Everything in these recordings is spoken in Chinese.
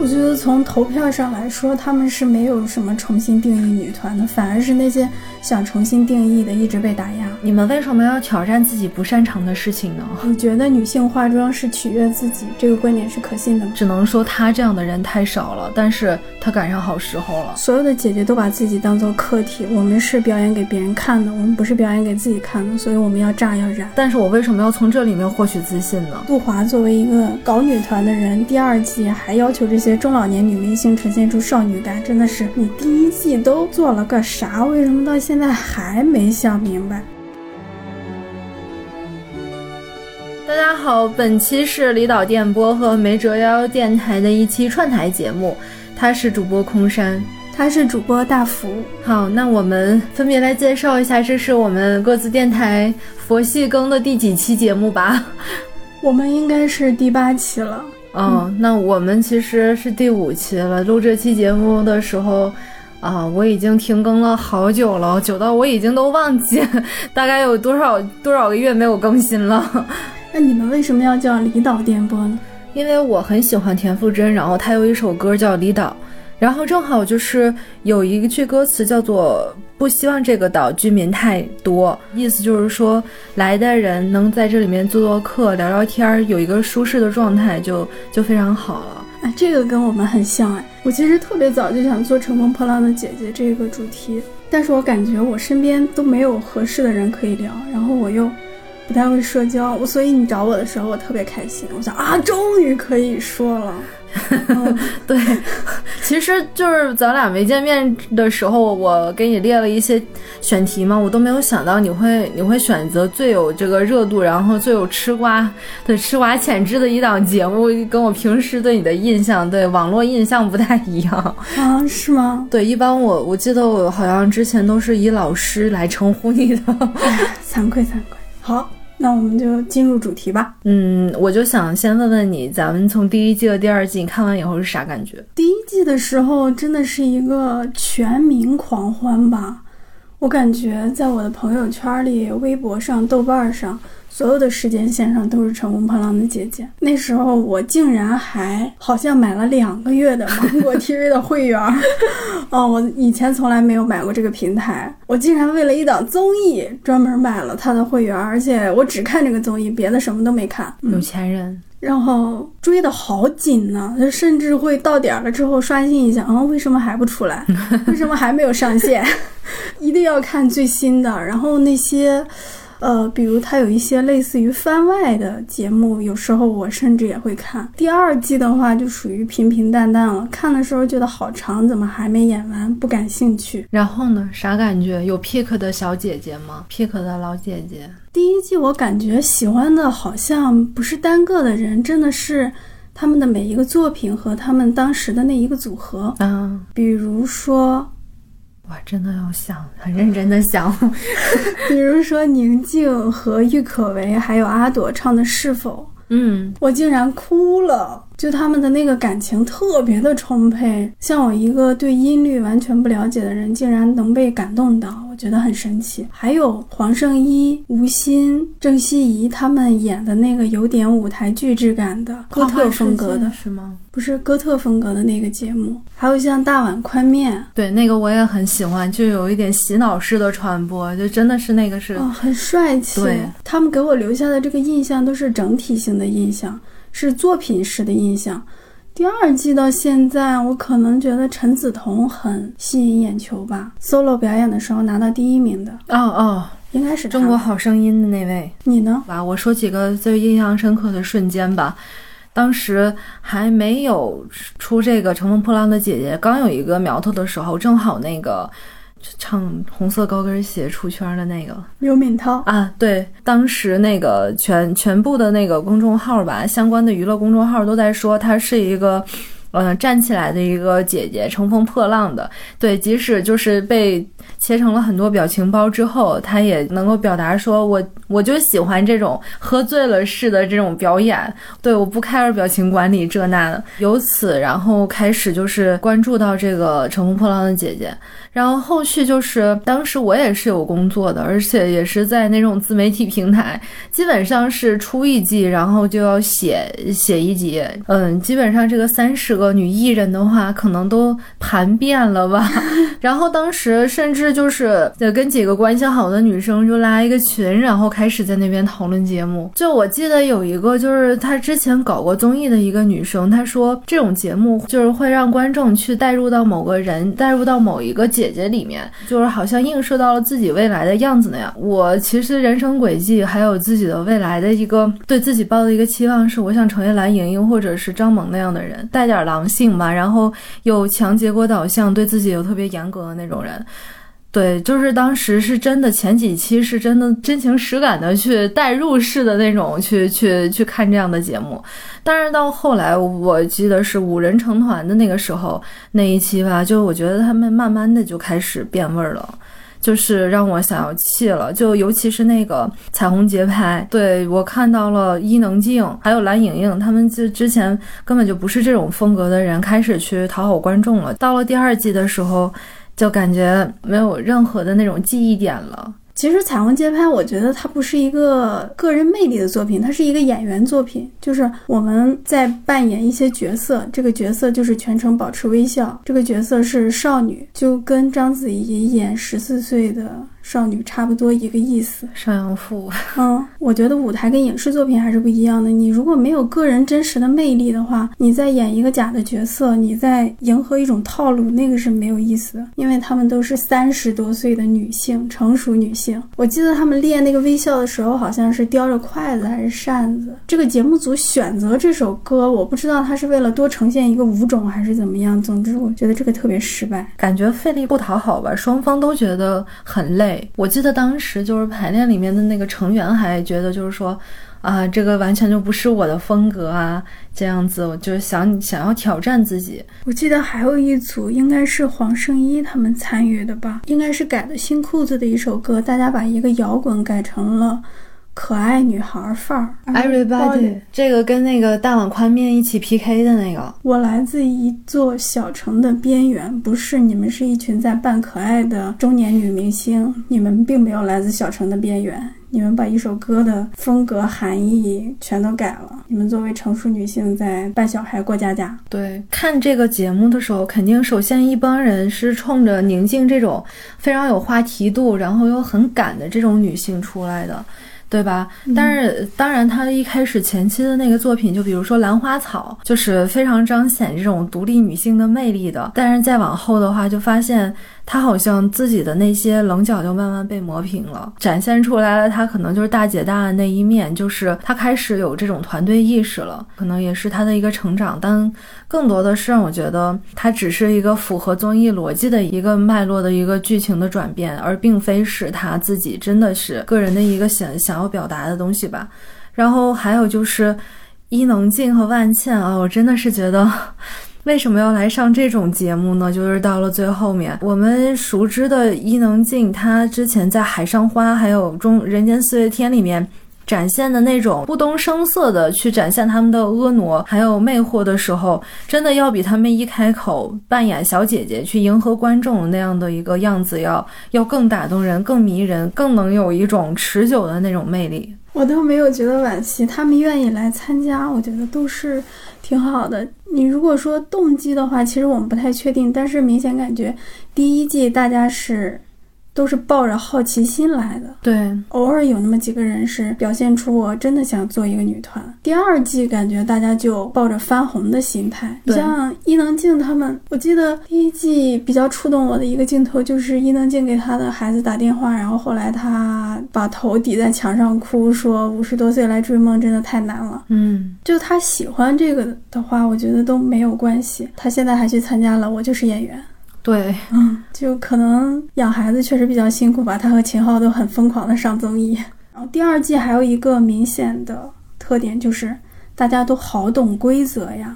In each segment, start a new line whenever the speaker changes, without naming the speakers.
我觉得从投票上来说，他们是没有什么重新定义女团的，反而是那些想重新定义的一直被打压。
你们为什么要挑战自己不擅长的事情呢？
你觉得女性化妆是取悦自己，这个观点是可信的吗？
只能说她这样的人太少了，但是她赶上好时候了。
所有的姐姐都把自己当做客体，我们是表演给别人看的，我们不是表演给自己看的，所以我们要炸要燃。
但是我为什么要从这里面获取自信呢？
杜华作为一个搞女团的人，第二季还要求这些中老年女明星呈现出少女感，真的是你第一季都做了个啥？为什么到现在还没想明白？
大家好，本期是离岛电波和没折腰电台的一期串台节目，他是主播空山，
他是主播大福。
好，那我们分别来介绍一下，这是我们各自电台佛系更的第几期节目吧？
我们应该是第八期了。
哦，那我们其实是第五期了。录这期节目的时候，啊，我已经停更了好久了，久到我已经都忘记 大概有多少多少个月没有更新了。
那你们为什么要叫离岛电波呢？
因为我很喜欢田馥甄，然后她有一首歌叫《离岛》，然后正好就是有一句歌词叫做“不希望这个岛居民太多”，意思就是说来的人能在这里面做做客、聊聊天，有一个舒适的状态，就就非常好了。
哎，这个跟我们很像哎！我其实特别早就想做《乘风破浪的姐姐》这个主题，但是我感觉我身边都没有合适的人可以聊，然后我又。不太会社交，我所以你找我的时候我特别开心，我想啊，终于可以说了。
对，其实就是咱俩没见面的时候，我给你列了一些选题嘛，我都没有想到你会你会选择最有这个热度，然后最有吃瓜的吃瓜潜质的一档节目，跟我平时对你的印象，对网络印象不太一样
啊？是吗？
对，一般我我记得我好像之前都是以老师来称呼你的，
惭愧惭愧。好。那我们就进入主题吧。
嗯，我就想先问问你，咱们从第一季和第二季你看完以后是啥感觉？
第一季的时候真的是一个全民狂欢吧，我感觉在我的朋友圈里、微博上、豆瓣上。所有的时间线上都是乘风破浪的姐姐。那时候我竟然还好像买了两个月的芒果 TV 的会员，哦，我以前从来没有买过这个平台。我竟然为了一档综艺专门买了他的会员，而且我只看这个综艺，别的什么都没看。
有钱人，
然后追的好紧呢，甚至会到点了之后刷新一下，啊，为什么还不出来？为什么还没有上线？一定要看最新的。然后那些。呃，比如它有一些类似于番外的节目，有时候我甚至也会看。第二季的话就属于平平淡淡了，看的时候觉得好长，怎么还没演完？不感兴趣。
然后呢？啥感觉？有 pick 的小姐姐吗？pick 的老姐姐。
第一季我感觉喜欢的好像不是单个的人，真的是他们的每一个作品和他们当时的那一个组合。
嗯，
比如说。
哇，真的要想很认真的想，
比如说宁静和郁可唯还有阿朵唱的《是否》，
嗯，
我竟然哭了。就他们的那个感情特别的充沛，像我一个对音律完全不了解的人，竟然能被感动到，我觉得很神奇。还有黄圣依、吴昕、郑希怡他们演的那个有点舞台剧质感的哥特风格的
是吗？
不是哥特风格的那个节目。还有像大碗宽面，
对那个我也很喜欢，就有一点洗脑式的传播，就真的是那个是
很帅气。
对，
他们给我留下的这个印象都是整体性的印象。是作品式的印象。第二季到现在，我可能觉得陈梓童很吸引眼球吧。solo 表演的时候拿到第一名的，
哦哦，
应该是
中国好声音的那位。
你呢？
吧，我说几个最印象深刻的瞬间吧。当时还没有出这个《乘风破浪的姐姐》，刚有一个苗头的时候，正好那个。唱红色高跟鞋出圈的那个
刘敏涛
啊，对，当时那个全全部的那个公众号吧，相关的娱乐公众号都在说她是一个，呃，站起来的一个姐姐，乘风破浪的。对，即使就是被切成了很多表情包之后，他也能够表达说，我我就喜欢这种喝醉了似的这种表演，对，我不 care 表情管理这那的。由此，然后开始就是关注到这个《乘风破浪的姐姐》。然后后续就是，当时我也是有工作的，而且也是在那种自媒体平台，基本上是出一季，然后就要写写一集。嗯，基本上这个三十个女艺人的话，可能都盘遍了吧。然后当时甚至就是跟几个关系好的女生就拉一个群，然后开始在那边讨论节目。就我记得有一个，就是她之前搞过综艺的一个女生，她说这种节目就是会让观众去带入到某个人，带入到某一个姐。姐里面就是好像映射到了自己未来的样子那样。我其实人生轨迹还有自己的未来的一个对自己抱的一个期望是，我想成为蓝盈莹或者是张萌那样的人，带点狼性吧，然后有强结果导向，对自己有特别严格的那种人。对，就是当时是真的，前几期是真的真情实感的去代入式的那种去去去看这样的节目，但是到后来，我记得是五人成团的那个时候那一期吧，就我觉得他们慢慢的就开始变味儿了，就是让我想要气了，就尤其是那个彩虹节拍，对我看到了伊能静还有蓝盈莹，他们就之前根本就不是这种风格的人，开始去讨好观众了，到了第二季的时候。就感觉没有任何的那种记忆点了。
其实《彩虹街拍》，我觉得它不是一个个人魅力的作品，它是一个演员作品。就是我们在扮演一些角色，这个角色就是全程保持微笑，这个角色是少女，就跟章子怡演十四岁的。少女差不多一个意思，
上阳赋。
嗯，我觉得舞台跟影视作品还是不一样的。你如果没有个人真实的魅力的话，你在演一个假的角色，你在迎合一种套路，那个是没有意思的。因为他们都是三十多岁的女性，成熟女性。我记得他们练那个微笑的时候，好像是叼着筷子还是扇子。这个节目组选择这首歌，我不知道他是为了多呈现一个舞种还是怎么样。总之，我觉得这个特别失败，
感觉费力不讨好吧，双方都觉得很累。我记得当时就是排练里面的那个成员还觉得就是说，啊，这个完全就不是我的风格啊，这样子，我就想想要挑战自己。
我记得还有一组应该是黄圣依他们参与的吧，应该是改的新裤子的一首歌，大家把一个摇滚改成了。可爱女孩范儿
，Everybody，这个跟那个大碗宽面一起 PK 的那个。
我来自一座小城的边缘，不是你们是一群在扮可爱的中年女明星，你们并没有来自小城的边缘，你们把一首歌的风格含义全都改了。你们作为成熟女性在扮小孩过家家。
对，看这个节目的时候，肯定首先一帮人是冲着宁静这种非常有话题度，然后又很敢的这种女性出来的。对吧？但是当然，他一开始前期的那个作品，就比如说《兰花草》，就是非常彰显这种独立女性的魅力的。但是再往后的话，就发现她好像自己的那些棱角就慢慢被磨平了，展现出来了她可能就是大姐大的那一面，就是她开始有这种团队意识了，可能也是她的一个成长。但更多的是让我觉得，她只是一个符合综艺逻辑的一个脉络的一个剧情的转变，而并非是他自己真的是个人的一个想想要表达的东西吧。然后还有就是伊能静和万茜啊，我真的是觉得，为什么要来上这种节目呢？就是到了最后面，我们熟知的伊能静，她之前在《海上花》还有《中人间四月天》里面。展现的那种不动声色的去展现他们的婀娜还有魅惑的时候，真的要比他们一开口扮演小姐姐去迎合观众那样的一个样子要要更打动人、更迷人、更能有一种持久的那种魅力。
我都没有觉得惋惜，他们愿意来参加，我觉得都是挺好的。你如果说动机的话，其实我们不太确定，但是明显感觉第一季大家是。都是抱着好奇心来的，
对，
偶尔有那么几个人是表现出我真的想做一个女团。第二季感觉大家就抱着翻红的心态，你像伊能静他们，我记得第一季比较触动我的一个镜头就是伊能静给她的孩子打电话，然后后来她把头抵在墙上哭，说五十多岁来追梦真的太难了。
嗯，
就她喜欢这个的话，我觉得都没有关系。她现在还去参加了《我就是演员》。
对，
嗯，就可能养孩子确实比较辛苦吧。他和秦昊都很疯狂的上综艺。然后第二季还有一个明显的特点就是，大家都好懂规则呀。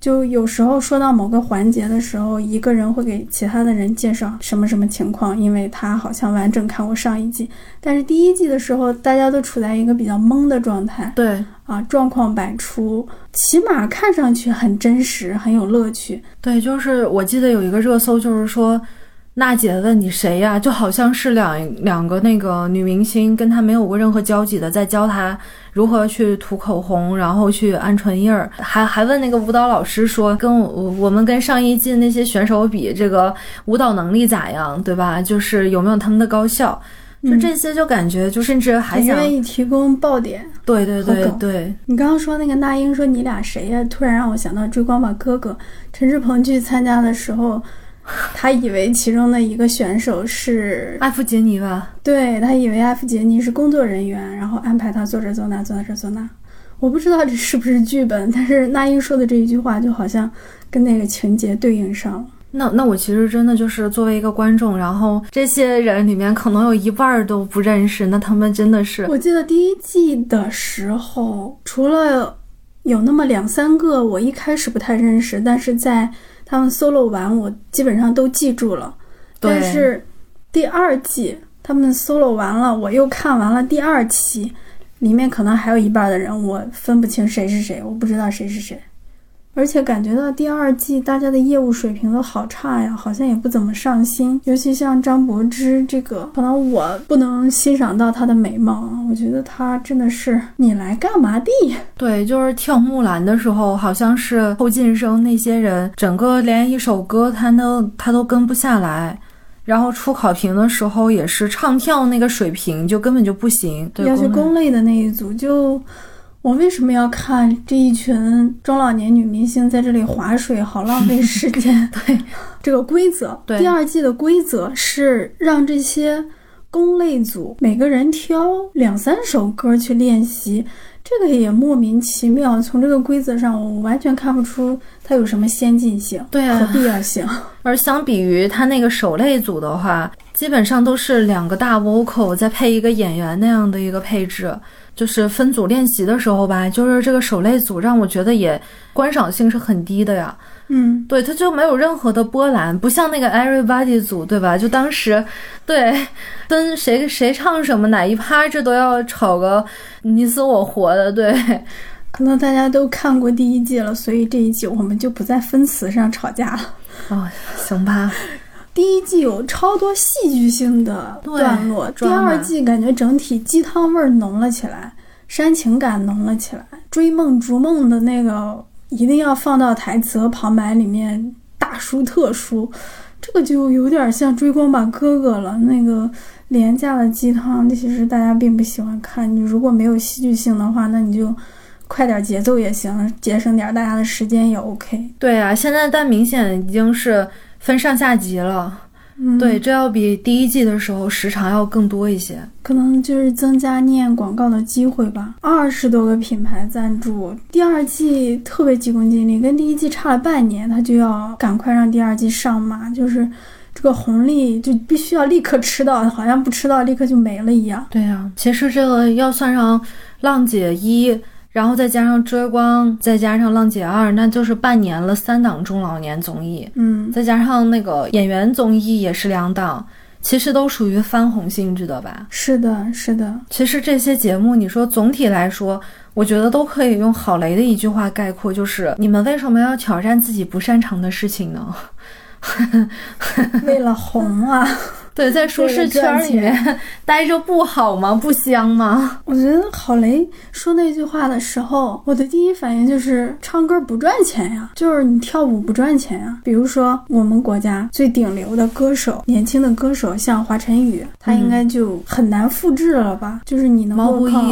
就有时候说到某个环节的时候，一个人会给其他的人介绍什么什么情况，因为他好像完整看过上一季。但是第一季的时候，大家都处在一个比较懵的状态，
对
啊，状况百出，起码看上去很真实，很有乐趣。
对，就是我记得有一个热搜，就是说。娜姐问你谁呀？就好像是两两个那个女明星跟她没有过任何交集的，在教她如何去涂口红，然后去按唇印儿，还还问那个舞蹈老师说，跟我我们跟上一季那些选手比，这个舞蹈能力咋样，对吧？就是有没有他们的高效？就这些，就感觉就甚至还想
愿意提供爆点。
对对对对，
你刚刚说那个那英说你俩谁呀？突然让我想到追光吧哥哥，陈志朋去参加的时候。他以为其中的一个选手是
艾弗杰尼吧？
对他以为艾弗杰尼是工作人员，然后安排他做这做那，做这做那。我不知道这是不是剧本，但是那英说的这一句话就好像跟那个情节对应上了。
那那我其实真的就是作为一个观众，然后这些人里面可能有一半都不认识，那他们真的是……
我记得第一季的时候，除了有那么两三个，我一开始不太认识，但是在。他们 solo 完，我基本上都记住了。但是第二季他们 solo 完了，我又看完了第二期，里面可能还有一半的人我分不清谁是谁，我不知道谁是谁。而且感觉到第二季大家的业务水平都好差呀，好像也不怎么上心。尤其像张柏芝这个，可能我不能欣赏到她的美貌，我觉得她真的是你来干嘛的？
对，就是跳木兰的时候，好像是后进生那些人，整个连一首歌他都他都跟不下来，然后出考评的时候也是唱跳那个水平就根本就不行。
要去公类的那一组就。我为什么要看这一群中老年女明星在这里划水，好浪费时间？
对，
这个规则，第二季的规则是让这些公类组每个人挑两三首歌去练习，这个也莫名其妙。从这个规则上，我完全看不出它有什么先进性和必要性。
而相比于他那个手类组的话，基本上都是两个大 vocal 再配一个演员那样的一个配置。就是分组练习的时候吧，就是这个手类组让我觉得也观赏性是很低的呀。
嗯，
对，它就没有任何的波澜，不像那个 Everybody 组，对吧？就当时，对，跟谁谁唱什么哪一趴，这都要吵个你死我活的。对，
可能大家都看过第一季了，所以这一季我们就不在分词上吵架了。
哦，行吧。
第一季有超多戏剧性的段落，第二季感觉整体鸡汤味儿浓了起来，煽情感浓了起来，追梦逐梦的那个一定要放到台词和旁白里面大书特书，这个就有点像追光吧哥哥了。那个廉价的鸡汤其实大家并不喜欢看，你如果没有戏剧性的话，那你就快点节奏也行，节省点大家的时间也 OK。
对啊，现在但明显已经是。分上下集了，嗯对，这要比第一季的时候时长要更多一些，
可能就是增加念广告的机会吧。二十多个品牌赞助，第二季特别急功近利，跟第一季差了半年，他就要赶快让第二季上马，就是这个红利就必须要立刻吃到，好像不吃到立刻就没了一样。
对呀，其实这个要算上浪姐一。然后再加上追光，再加上浪姐二，那就是半年了三档中老年综艺，
嗯，
再加上那个演员综艺也是两档，其实都属于翻红性质的吧？
是的，是的。
其实这些节目，你说总体来说，我觉得都可以用郝雷的一句话概括，就是你们为什么要挑战自己不擅长的事情呢？
为了红啊！
对，在舒适圈里面 待着不好吗？不香吗？
我觉得郝雷说那句话的时候，我的第一反应就是唱歌不赚钱呀，就是你跳舞不赚钱呀。比如说我们国家最顶流的歌手，年轻的歌手像华晨宇，他应该就很难复制了吧？就是你能够靠，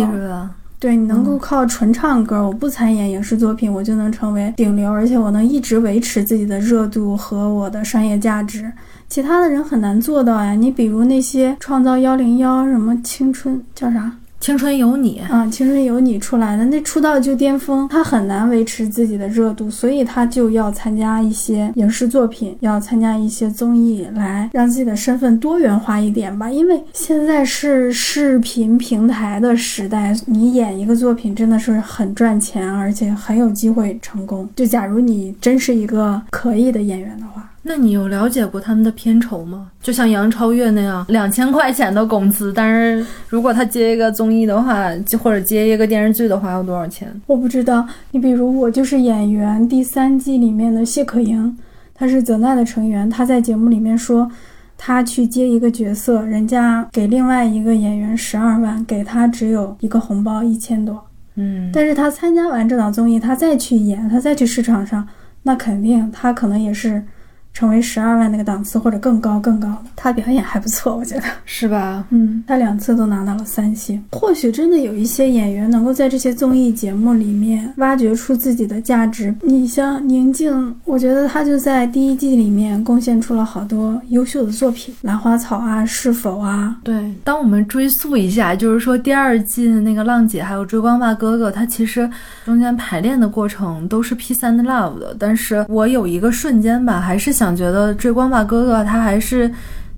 对你能够靠纯唱歌，我不参演影视作品，我就能成为顶流，而且我能一直维持自己的热度和我的商业价值。其他的人很难做到呀，你比如那些创造幺零幺什么青春叫啥
青春有你
啊，青春有你出来的那出道就巅峰，他很难维持自己的热度，所以他就要参加一些影视作品，要参加一些综艺，来让自己的身份多元化一点吧。因为现在是视频平台的时代，你演一个作品真的是很赚钱，而且很有机会成功。就假如你真是一个可以的演员的话。
那你有了解过他们的片酬吗？就像杨超越那样，两千块钱的工资，但是如果他接一个综艺的话，就或者接一个电视剧的话，要多少钱？
我不知道。你比如我就是演员第三季里面的谢可寅，他是泽奈的成员，他在节目里面说，他去接一个角色，人家给另外一个演员十二万，给他只有一个红包一千多。
嗯，
但是他参加完这档综艺，他再去演，他再去市场上，那肯定他可能也是。成为十二万那个档次或者更高更高的，他表演还不错，我觉得
是吧？
嗯，他两次都拿到了三星。或许真的有一些演员能够在这些综艺节目里面挖掘出自己的价值。你像宁静，我觉得她就在第一季里面贡献出了好多优秀的作品，《兰花草》啊，《是否》啊。
对，当我们追溯一下，就是说第二季的那个浪姐还有追光吧哥哥，他其实中间排练的过程都是 P 三的 Love 的，但是我有一个瞬间吧，还是。想觉得追光吧哥哥他还是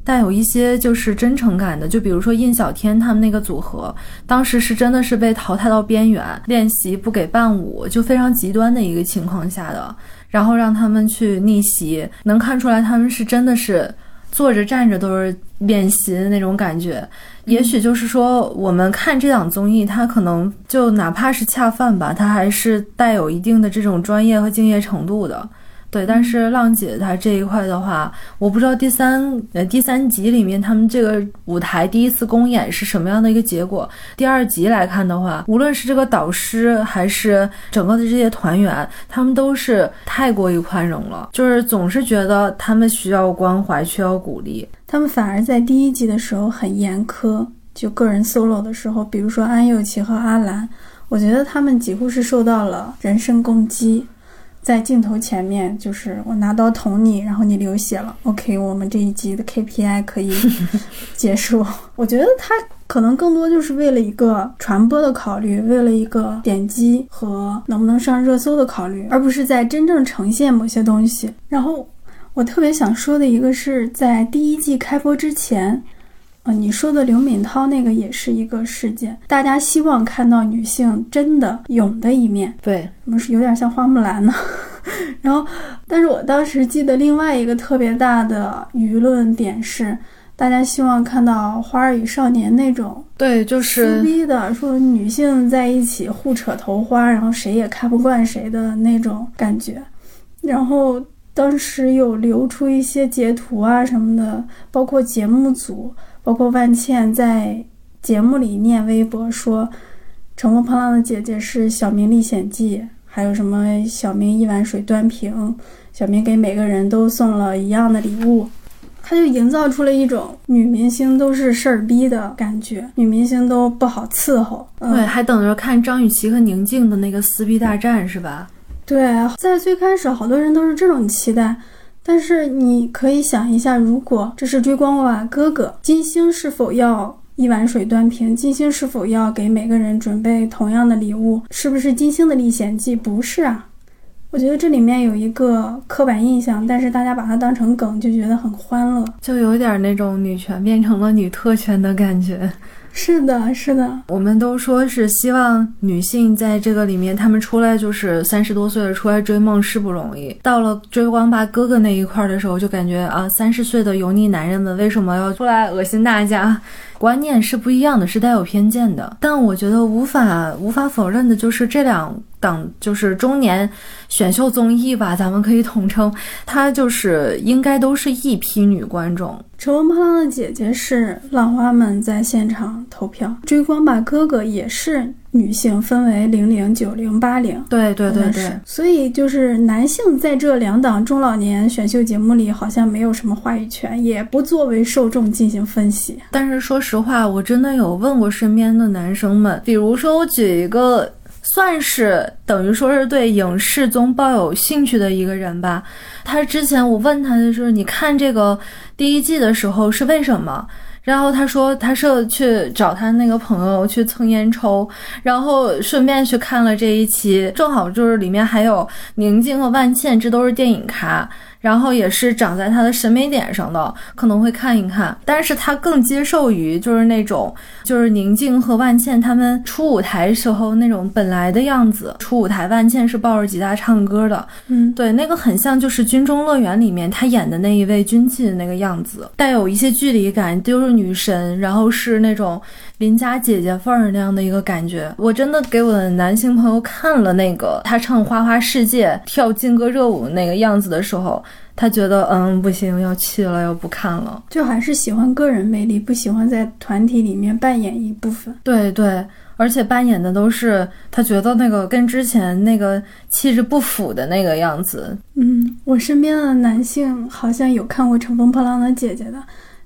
带有一些就是真诚感的，就比如说印小天他们那个组合，当时是真的是被淘汰到边缘，练习不给伴舞，就非常极端的一个情况下的，然后让他们去逆袭，能看出来他们是真的是坐着站着都是练习的那种感觉。也许就是说，我们看这档综艺，它可能就哪怕是恰饭吧，它还是带有一定的这种专业和敬业程度的。对，但是浪姐她这一块的话，我不知道第三呃第三集里面他们这个舞台第一次公演是什么样的一个结果。第二集来看的话，无论是这个导师还是整个的这些团员，他们都是太过于宽容了，就是总是觉得他们需要关怀，需要鼓励，
他们反而在第一集的时候很严苛，就个人 solo 的时候，比如说安又琪和阿兰，我觉得他们几乎是受到了人身攻击。在镜头前面，就是我拿刀捅你，然后你流血了。OK，我们这一集的 KPI 可以 结束。我觉得他可能更多就是为了一个传播的考虑，为了一个点击和能不能上热搜的考虑，而不是在真正呈现某些东西。然后我特别想说的一个是在第一季开播之前。啊，你说的刘敏涛那个也是一个事件，大家希望看到女性真的勇的一面，
对，
怎么是有点像花木兰呢？然后，但是我当时记得另外一个特别大的舆论点是，大家希望看到《花儿与少年》那种，
对，就是
撕逼的，说女性在一起互扯头花，然后谁也看不惯谁的那种感觉。然后当时有流出一些截图啊什么的，包括节目组。包括万茜在节目里念微博说，《乘风破浪的姐姐》是《小明历险记》，还有什么小明一碗水端平，小明给每个人都送了一样的礼物，他就营造出了一种女明星都是事儿逼的感觉，女明星都不好伺候。
对，还等着看张雨绮和宁静的那个撕逼大战是吧？
对，在最开始好多人都是这种期待。但是你可以想一下，如果这是追光吧哥哥，金星是否要一碗水端平？金星是否要给每个人准备同样的礼物？是不是金星的历险记？不是啊，我觉得这里面有一个刻板印象，但是大家把它当成梗，就觉得很欢乐，
就有点那种女权变成了女特权的感觉。
是的，是的，
我们都说是希望女性在这个里面，她们出来就是三十多岁了，出来追梦是不容易。到了追光吧哥哥那一块的时候，就感觉啊，三十岁的油腻男人们为什么要出来恶心大家？观念是不一样的，是带有偏见的。但我觉得无法无法否认的就是这两档就是中年选秀综艺吧，咱们可以统称，它就是应该都是一批女观众。
乘风破浪的姐姐是浪花们在现场投票，追光吧哥哥也是。女性分为零零、九零、八零，
对对对对，
所以就是男性在这两档中老年选秀节目里好像没有什么话语权，也不作为受众进行分析。
但是说实话，我真的有问过身边的男生们，比如说我举一个，算是等于说是对影视综抱有兴趣的一个人吧。他之前我问他的时候，你看这个第一季的时候是为什么？然后他说他是去找他那个朋友去蹭烟抽，然后顺便去看了这一期，正好就是里面还有宁静和万茜，这都是电影咖。然后也是长在他的审美点上的，可能会看一看，但是他更接受于就是那种就是宁静和万茜他们初舞台时候那种本来的样子。初舞台，万茜是抱着吉他唱歌的，
嗯，
对，那个很像就是《军中乐园》里面他演的那一位军妓的那个样子，带有一些距离感，就是女神，然后是那种邻家姐姐范儿那样的一个感觉。我真的给我的男性朋友看了那个他唱《花花世界》跳劲歌热舞那个样子的时候。他觉得嗯不行，要弃了，要不看了，
就还是喜欢个人魅力，不喜欢在团体里面扮演一部分。
对对，而且扮演的都是他觉得那个跟之前那个气质不符的那个样子。
嗯，我身边的男性好像有看过《乘风破浪的姐姐》的，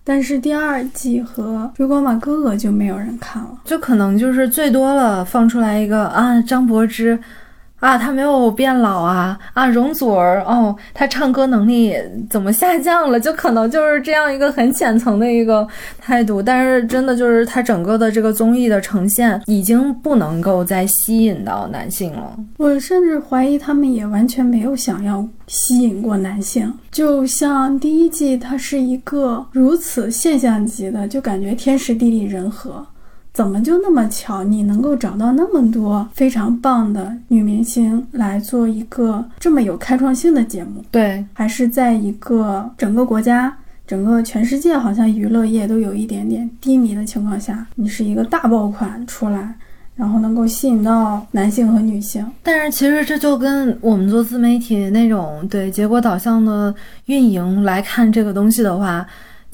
但是第二季和《追光吧哥哥》就没有人看了，
就可能就是最多了放出来一个啊张柏芝。啊，他没有变老啊！啊，容祖儿哦，他唱歌能力怎么下降了？就可能就是这样一个很浅层的一个态度。但是真的就是他整个的这个综艺的呈现已经不能够再吸引到男性了。
我甚至怀疑他们也完全没有想要吸引过男性。就像第一季，它是一个如此现象级的，就感觉天时地利人和。怎么就那么巧？你能够找到那么多非常棒的女明星来做一个这么有开创性的节目？
对，
还是在一个整个国家、整个全世界好像娱乐业都有一点点低迷的情况下，你是一个大爆款出来，然后能够吸引到男性和女性。
但是其实这就跟我们做自媒体那种对结果导向的运营来看这个东西的话。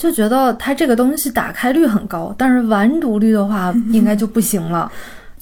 就觉得它这个东西打开率很高，但是完读率的话，应该就不行了。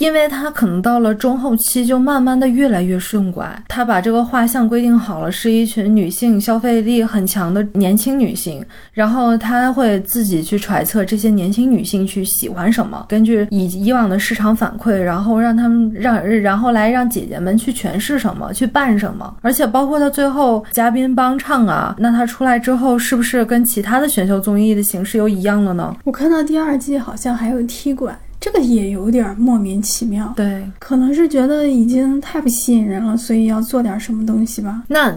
因为他可能到了中后期就慢慢的越来越顺拐，他把这个画像规定好了，是一群女性消费力很强的年轻女性，然后他会自己去揣测这些年轻女性去喜欢什么，根据以以往的市场反馈，然后让他们让然后来让姐姐们去诠释什么，去扮什么，而且包括他最后嘉宾帮唱啊，那他出来之后是不是跟其他的选秀综艺的形式又一样了呢？
我看到第二季好像还有踢馆。这个也有点莫名其妙，
对，
可能是觉得已经太不吸引人了，所以要做点什么东西吧。
那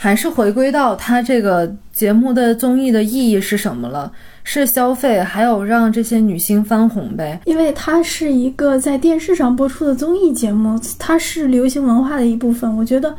还是回归到它这个节目的综艺的意义是什么了？是消费，还有让这些女星翻红呗？
因为它是一个在电视上播出的综艺节目，它是流行文化的一部分。我觉得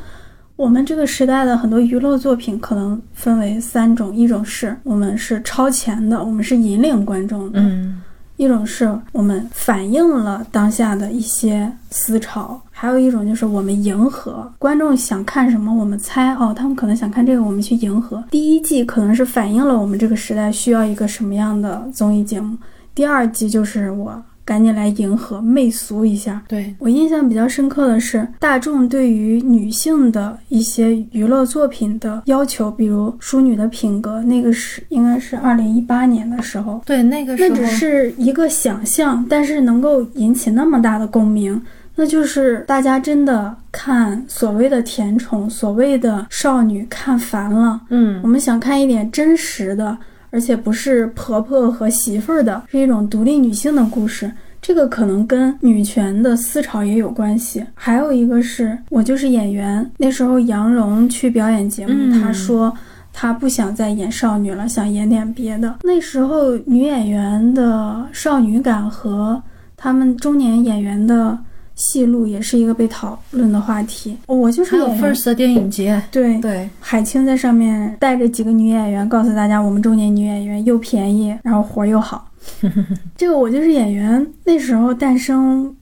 我们这个时代的很多娱乐作品可能分为三种：一种是我们是超前的，我们是引领观众的。
嗯。
一种是我们反映了当下的一些思潮，还有一种就是我们迎合观众想看什么，我们猜哦，他们可能想看这个，我们去迎合。第一季可能是反映了我们这个时代需要一个什么样的综艺节目，第二季就是我。赶紧来迎合媚俗一下。
对
我印象比较深刻的是，大众对于女性的一些娱乐作品的要求，比如《淑女的品格》，那个是应该是二零一八年的时候。
对，那个时
候那只是一个想象，但是能够引起那么大的共鸣，那就是大家真的看所谓的甜宠、所谓的少女看烦了。
嗯，
我们想看一点真实的。而且不是婆婆和媳妇儿的，是一种独立女性的故事。这个可能跟女权的思潮也有关系。还有一个是我就是演员，那时候杨蓉去表演节目，她说她不想再演少女了，想演点别的。那时候女演员的少女感和他们中年演员的。戏路也是一个被讨论的话题。我就是
有 First 的电影节，
对
对，
海清在上面带着几个女演员，告诉大家我们中年女演员又便宜，然后活又好。这个我就是演员那时候诞生，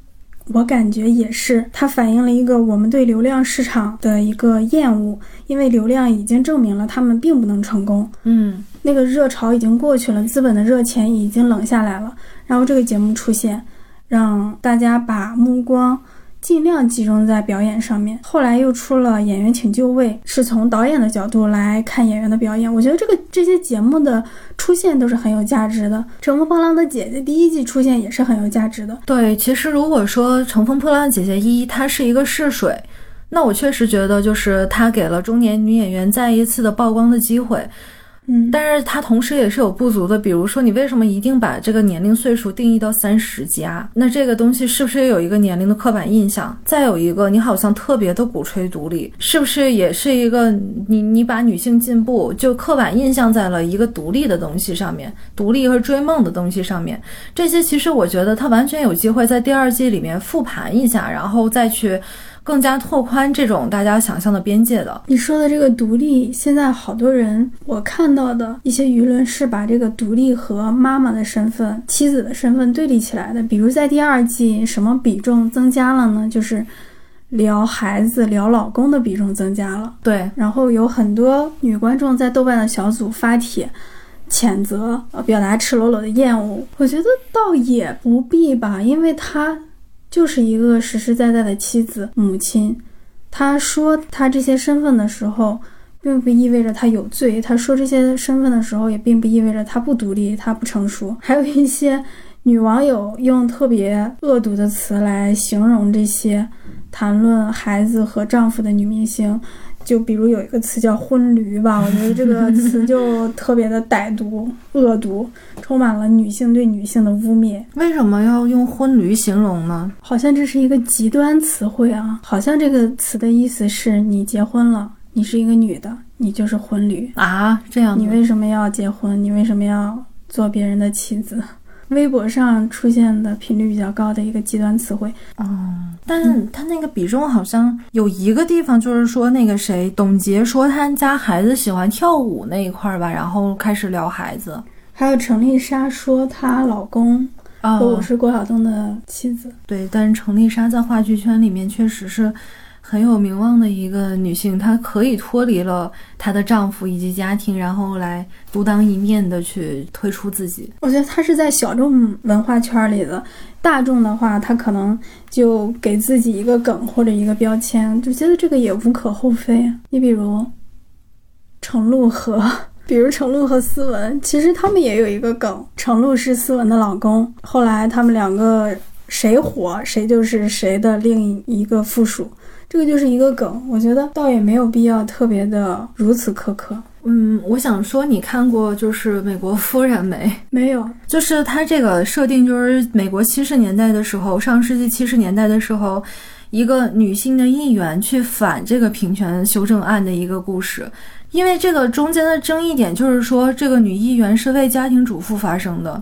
我感觉也是它反映了一个我们对流量市场的一个厌恶，因为流量已经证明了他们并不能成功。
嗯，
那个热潮已经过去了，资本的热钱已经冷下来了，然后这个节目出现。让大家把目光尽量集中在表演上面。后来又出了《演员请就位》，是从导演的角度来看演员的表演。我觉得这个这些节目的出现都是很有价值的。《乘风破浪的姐姐》第一季出现也是很有价值的。
对，其实如果说《乘风破浪的姐姐一》它是一个试水，那我确实觉得就是它给了中年女演员再一次的曝光的机会。但是它同时也是有不足的，比如说你为什么一定把这个年龄岁数定义到三十加？那这个东西是不是也有一个年龄的刻板印象？再有一个，你好像特别的鼓吹独立，是不是也是一个你你把女性进步就刻板印象在了一个独立的东西上面，独立和追梦的东西上面？这些其实我觉得它完全有机会在第二季里面复盘一下，然后再去。更加拓宽这种大家想象的边界的。
你说的这个独立，现在好多人我看到的一些舆论是把这个独立和妈妈的身份、妻子的身份对立起来的。比如在第二季，什么比重增加了呢？就是聊孩子、聊老公的比重增加了。
对，
然后有很多女观众在豆瓣的小组发帖谴责，呃，表达赤裸裸的厌恶。我觉得倒也不必吧，因为他。就是一个实实在在的妻子、母亲。他说他这些身份的时候，并不意味着他有罪；他说这些身份的时候，也并不意味着他不独立、他不成熟。还有一些女网友用特别恶毒的词来形容这些谈论孩子和丈夫的女明星。就比如有一个词叫“婚驴”吧，我觉得这个词就特别的歹毒、恶毒，充满了女性对女性的污蔑。
为什么要用“婚驴”形容呢？
好像这是一个极端词汇啊！好像这个词的意思是你结婚了，你是一个女的，你就是婚驴
啊！这样，
你为什么要结婚？你为什么要做别人的妻子？微博上出现的频率比较高的一个极端词汇，
哦，但是他那个比重好像有一个地方，就是说那个谁，董洁说他家孩子喜欢跳舞那一块儿吧，然后开始聊孩子，
还有程丽莎说她老公和我是郭晓东的妻子，
对，但是程丽莎在话剧圈里面确实是。很有名望的一个女性，她可以脱离了她的丈夫以及家庭，然后来独当一面的去推出自己。
我觉得她是在小众文化圈里的，大众的话，她可能就给自己一个梗或者一个标签，就觉得这个也无可厚非。你比如程璐和，比如程璐和思文，其实他们也有一个梗，程璐是思文的老公，后来他们两个谁火，谁就是谁的另一个附属。这个就是一个梗，我觉得倒也没有必要特别的如此苛刻。
嗯，我想说，你看过就是《美国夫人》没？
没有，
就是它这个设定，就是美国七十年代的时候，上世纪七十年代的时候，一个女性的议员去反这个平权修正案的一个故事。因为这个中间的争议点就是说，这个女议员是为家庭主妇发声的。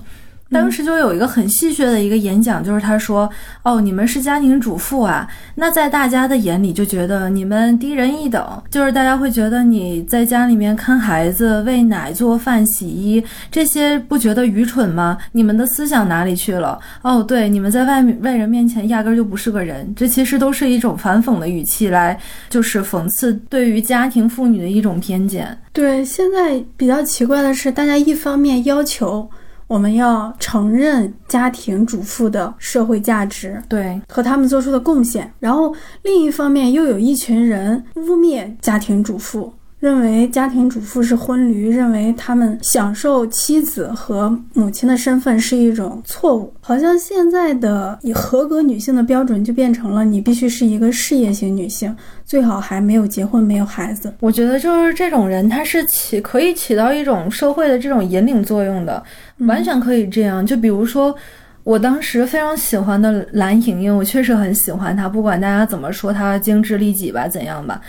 当时就有一个很戏谑的一个演讲，就是他说：“哦，你们是家庭主妇啊，那在大家的眼里就觉得你们低人一等，就是大家会觉得你在家里面看孩子、喂奶、做饭、洗衣这些，不觉得愚蠢吗？你们的思想哪里去了？哦，对，你们在外面外人面前压根儿就不是个人，这其实都是一种反讽的语气来，就是讽刺对于家庭妇女的一种偏见。
对，现在比较奇怪的是，大家一方面要求。我们要承认家庭主妇的社会价值，
对
和他们做出的贡献，然后另一方面又有一群人污蔑家庭主妇。认为家庭主妇是婚驴，认为他们享受妻子和母亲的身份是一种错误。好像现在的以合格女性的标准就变成了你必须是一个事业型女性，最好还没有结婚、没有孩子。
我觉得就是这种人，他是起可以起到一种社会的这种引领作用的，完全可以这样。就比如说，我当时非常喜欢的蓝盈莹，我确实很喜欢她，不管大家怎么说她精致利己吧，怎样吧。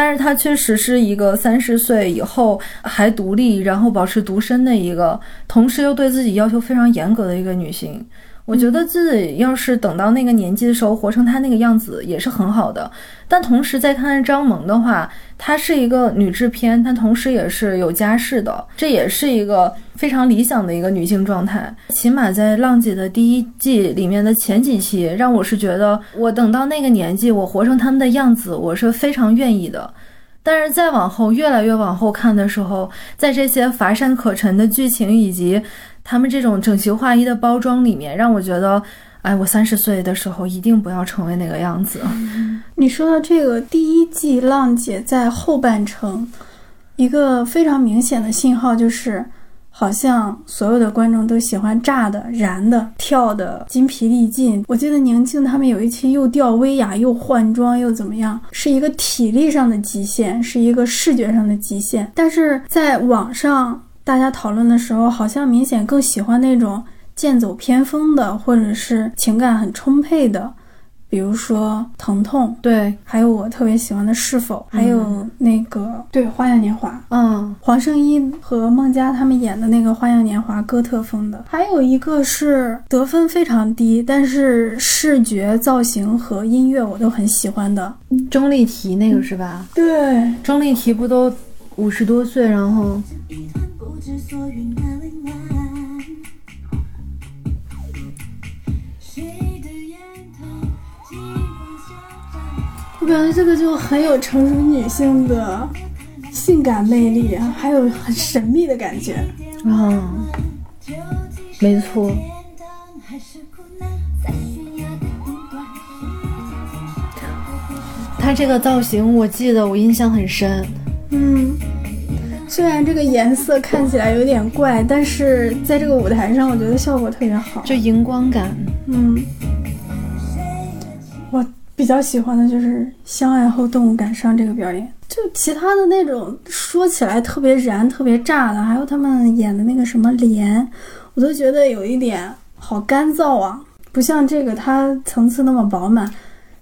但是她确实是一个三十岁以后还独立，然后保持独身的一个，同时又对自己要求非常严格的一个女性。我觉得自己要是等到那个年纪的时候活成她那个样子也是很好的。但同时再看看张萌的话，她是一个女制片，她同时也是有家室的，这也是一个非常理想的一个女性状态。起码在浪姐的第一季里面的前几期，让我是觉得我等到那个年纪，我活成他们的样子，我是非常愿意的。但是再往后，越来越往后看的时候，在这些乏善可陈的剧情以及。他们这种整齐划一的包装里面，让我觉得，哎，我三十岁的时候一定不要成为那个样子。
你说到这个，第一季浪姐在后半程，一个非常明显的信号就是，好像所有的观众都喜欢炸的、燃的、跳的筋疲力尽。我记得宁静他们有一期又吊威亚，又换装，又怎么样，是一个体力上的极限，是一个视觉上的极限。但是在网上。大家讨论的时候，好像明显更喜欢那种剑走偏锋的，或者是情感很充沛的。比如说疼痛，
对，
还有我特别喜欢的是否，还有那个对《花样年华》，
嗯，
黄圣依和孟佳他们演的那个《花样年华》哥特风的，还有一个是得分非常低，但是视觉造型和音乐我都很喜欢的
钟丽缇那个是吧？
对，
钟丽缇不都五十多岁，然后。
我感觉这个就很有成熟女性的性感魅力，还有很神秘的感觉。
啊，没错。他这个造型，我记得我印象很深。
嗯，虽然这个颜色看起来有点怪，但是在这个舞台上，我觉得效果特别好，
就荧光感。
嗯。我比较喜欢的就是相爱后动物感伤这个表演，就其他的那种说起来特别燃、特别炸的，还有他们演的那个什么莲，我都觉得有一点好干燥啊，不像这个它层次那么饱满。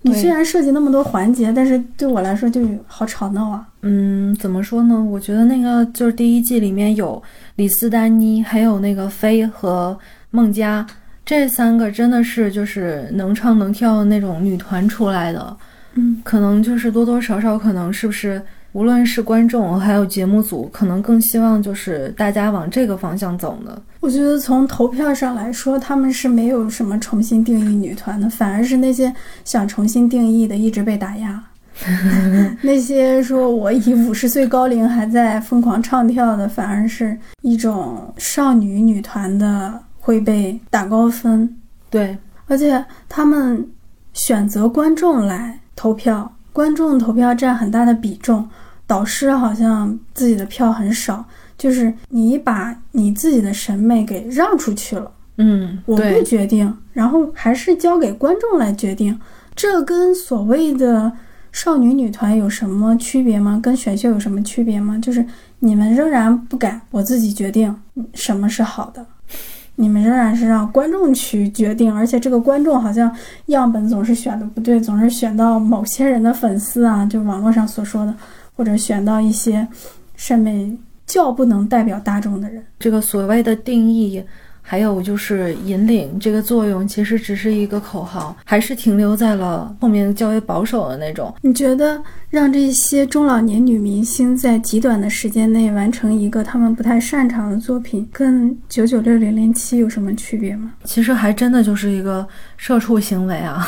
你虽然设计那么多环节，但是对我来说就好吵闹啊。
嗯，怎么说呢？我觉得那个就是第一季里面有李斯丹妮，还有那个飞和孟佳。这三个真的是就是能唱能跳的那种女团出来的，
嗯，
可能就是多多少少可能是不是，无论是观众还有节目组，可能更希望就是大家往这个方向走呢。
我觉得从投票上来说，他们是没有什么重新定义女团的，反而是那些想重新定义的一直被打压。那些说我以五十岁高龄还在疯狂唱跳的，反而是一种少女女团的。会被打高分，
对，
而且他们选择观众来投票，观众投票占很大的比重，导师好像自己的票很少，就是你把你自己的审美给让出去了，
嗯，
我不决定，然后还是交给观众来决定，这跟所谓的少女女团有什么区别吗？跟选秀有什么区别吗？就是你们仍然不敢，我自己决定什么是好的。你们仍然是让观众去决定，而且这个观众好像样本总是选的不对，总是选到某些人的粉丝啊，就网络上所说的，或者选到一些审美较不能代表大众的人。
这个所谓的定义。还有就是引领这个作用，其实只是一个口号，还是停留在了后面较为保守的那种。
你觉得让这些中老年女明星在极短的时间内完成一个他们不太擅长的作品，跟九九六零零七有什么区别吗？
其实还真的就是一个社畜行为啊。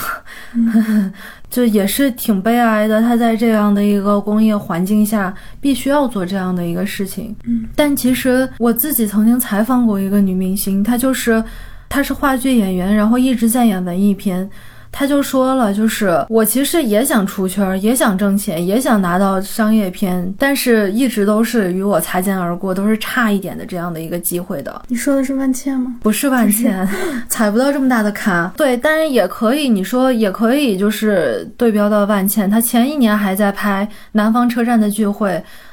就也是挺悲哀的，她在这样的一个工业环境下，必须要做这样的一个事情。
嗯，
但其实我自己曾经采访过一个女明星，她就是，她是话剧演员，然后一直在演文艺片。他就说了，就是我其实也想出圈，也想挣钱，也想拿到商业片，但是一直都是与我擦肩而过，都是差一点的这样的一个机会的。
你说的是万茜吗？
不是万茜，踩不到这么大的坎。对，但是也可以，你说也可以，就是对标到万茜，她前一年还在拍《南方车站的聚会》，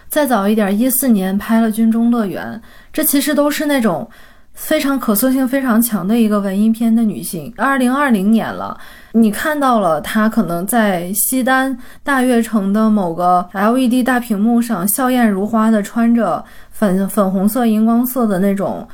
再早一点，一四年拍了《军中乐园》，这其实都是那种非常可塑性非常强的一个文艺片的女性。二零二零年了。你看到了他可能在西单大悦城的某个 LED 大屏幕上，笑靥如花的穿着粉粉红色荧光色的那种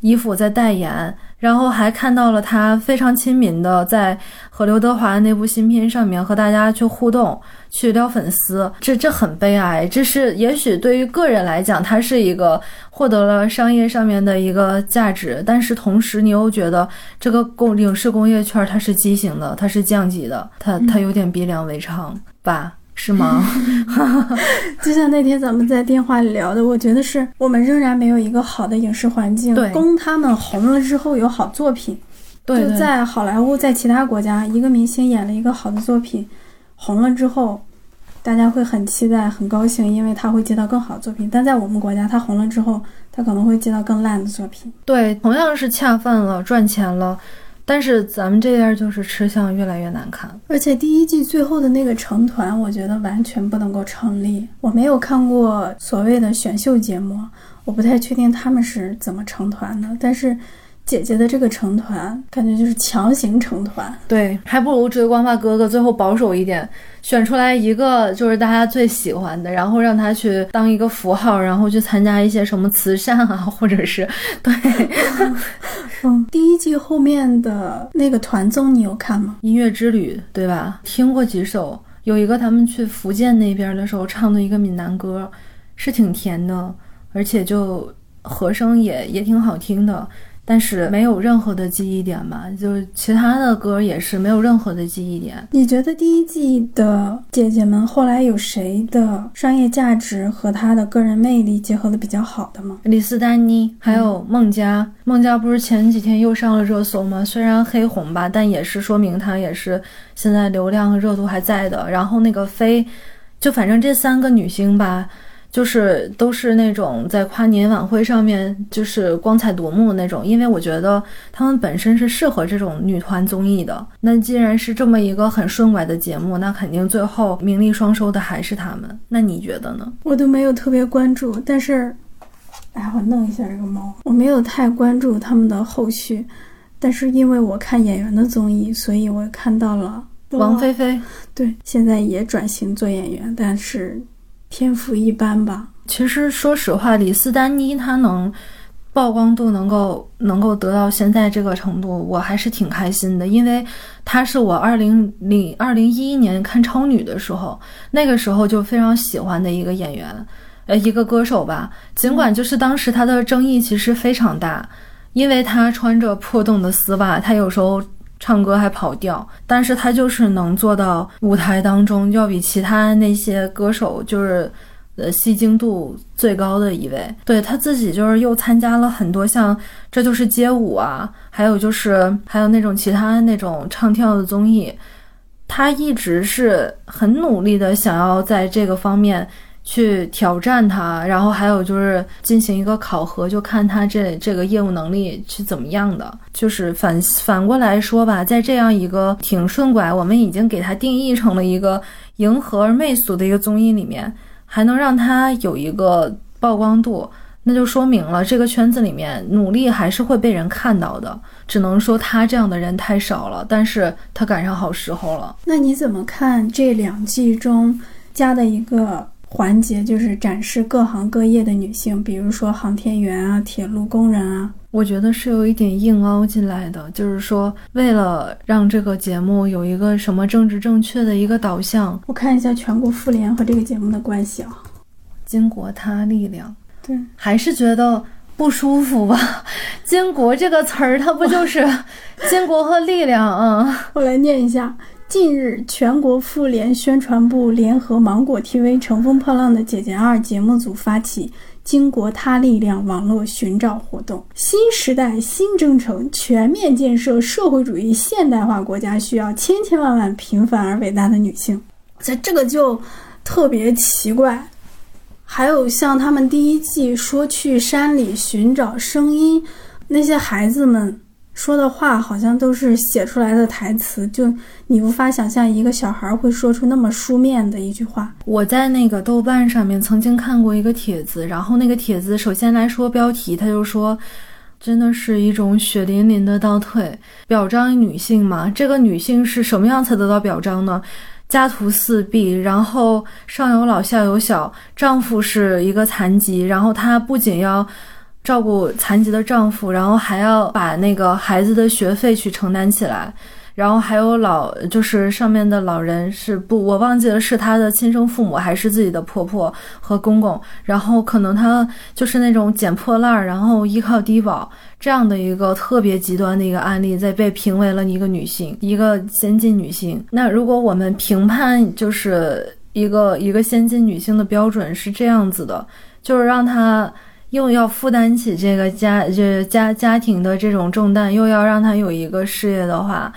衣服在代言。然后还看到了他非常亲民的在和刘德华的那部新片上面和大家去互动，去撩粉丝，这这很悲哀。这是也许对于个人来讲，他是一个获得了商业上面的一个价值，但是同时你又觉得这个工影视工业圈它是畸形的，它是降级的，它它有点鼻梁为常吧。是吗？
就像那天咱们在电话里聊的，我觉得是我们仍然没有一个好的影视环境，供他们红了之后有好作品。
对，
就在好莱坞，在其他国家，一个明星演了一个好的作品，红了之后，大家会很期待、很高兴，因为他会接到更好的作品。但在我们国家，他红了之后，他可能会接到更烂的作品。
对，同样是恰饭了、赚钱了。但是咱们这边就是吃相越来越难看。
而且第一季最后的那个成团，我觉得完全不能够成立。我没有看过所谓的选秀节目，我不太确定他们是怎么成团的，但是。姐姐的这个成团，感觉就是强行成团，
对，还不如追光发哥哥最后保守一点，选出来一个就是大家最喜欢的，然后让他去当一个符号，然后去参加一些什么慈善啊，或者是 对，
嗯，第一季后面的那个团综你有看吗？
音乐之旅，对吧？听过几首，有一个他们去福建那边的时候唱的一个闽南歌，是挺甜的，而且就和声也也挺好听的。但是没有任何的记忆点吧，就是其他的歌也是没有任何的记忆点。
你觉得第一季的姐姐们后来有谁的商业价值和她的个人魅力结合的比较好的吗？
李斯丹妮，还有孟佳。孟佳不是前几天又上了热搜吗？虽然黑红吧，但也是说明她也是现在流量和热度还在的。然后那个飞，就反正这三个女星吧。就是都是那种在跨年晚会上面就是光彩夺目的那种，因为我觉得他们本身是适合这种女团综艺的。那既然是这么一个很顺拐的节目，那肯定最后名利双收的还是他们。那你觉得呢？
我都没有特别关注，但是，哎，我弄一下这个猫，我没有太关注他们的后续。但是因为我看演员的综艺，所以我看到了
王菲菲，
对，现在也转型做演员，但是。天赋一般吧。
其实说实话，李斯丹妮她能曝光度能够能够得到现在这个程度，我还是挺开心的。因为她是我二零零二零一一年看超女的时候，那个时候就非常喜欢的一个演员，呃，一个歌手吧。尽管就是当时她的争议其实非常大，因为她穿着破洞的丝袜，她有时候。唱歌还跑调，但是他就是能做到舞台当中要比其他那些歌手就是，呃，吸睛度最高的一位。对他自己就是又参加了很多像《这就是街舞》啊，还有就是还有那种其他那种唱跳的综艺，他一直是很努力的想要在这个方面。去挑战他，然后还有就是进行一个考核，就看他这这个业务能力是怎么样的。就是反反过来说吧，在这样一个挺顺拐，我们已经给他定义成了一个迎合而媚俗的一个综艺里面，还能让他有一个曝光度，那就说明了这个圈子里面努力还是会被人看到的。只能说他这样的人太少了，但是他赶上好时候了。
那你怎么看这两季中加的一个？环节就是展示各行各业的女性，比如说航天员啊、铁路工人啊。
我觉得是有一点硬凹进来的，就是说为了让这个节目有一个什么政治正确的一个导向。
我看一下全国妇联和这个节目的关系啊，
巾帼他力量。
对，
还是觉得不舒服吧？巾帼这个词儿，它不就是巾帼和力量？嗯，
我来念一下。近日，全国妇联宣传部联合芒果 TV《乘风破浪的姐姐二》节目组发起“巾帼他力量”网络寻找活动。新时代新征程，全面建设社会主义现代化国家，需要千千万万平凡而伟大的女性。这这个就特别奇怪。还有像他们第一季说去山里寻找声音，那些孩子们。说的话好像都是写出来的台词，就你无法想象一个小孩会说出那么书面的一句话。
我在那个豆瓣上面曾经看过一个帖子，然后那个帖子首先来说标题，他就说，真的是一种血淋淋的倒退，表彰女性嘛？这个女性是什么样才得到表彰呢？家徒四壁，然后上有老下有小，丈夫是一个残疾，然后她不仅要。照顾残疾的丈夫，然后还要把那个孩子的学费去承担起来，然后还有老，就是上面的老人是不，我忘记了是他的亲生父母还是自己的婆婆和公公，然后可能她就是那种捡破烂儿，然后依靠低保这样的一个特别极端的一个案例，在被评为了一个女性，一个先进女性。那如果我们评判就是一个一个先进女性的标准是这样子的，就是让她。又要负担起这个家，就是家家庭的这种重担，又要让他有一个事业的话，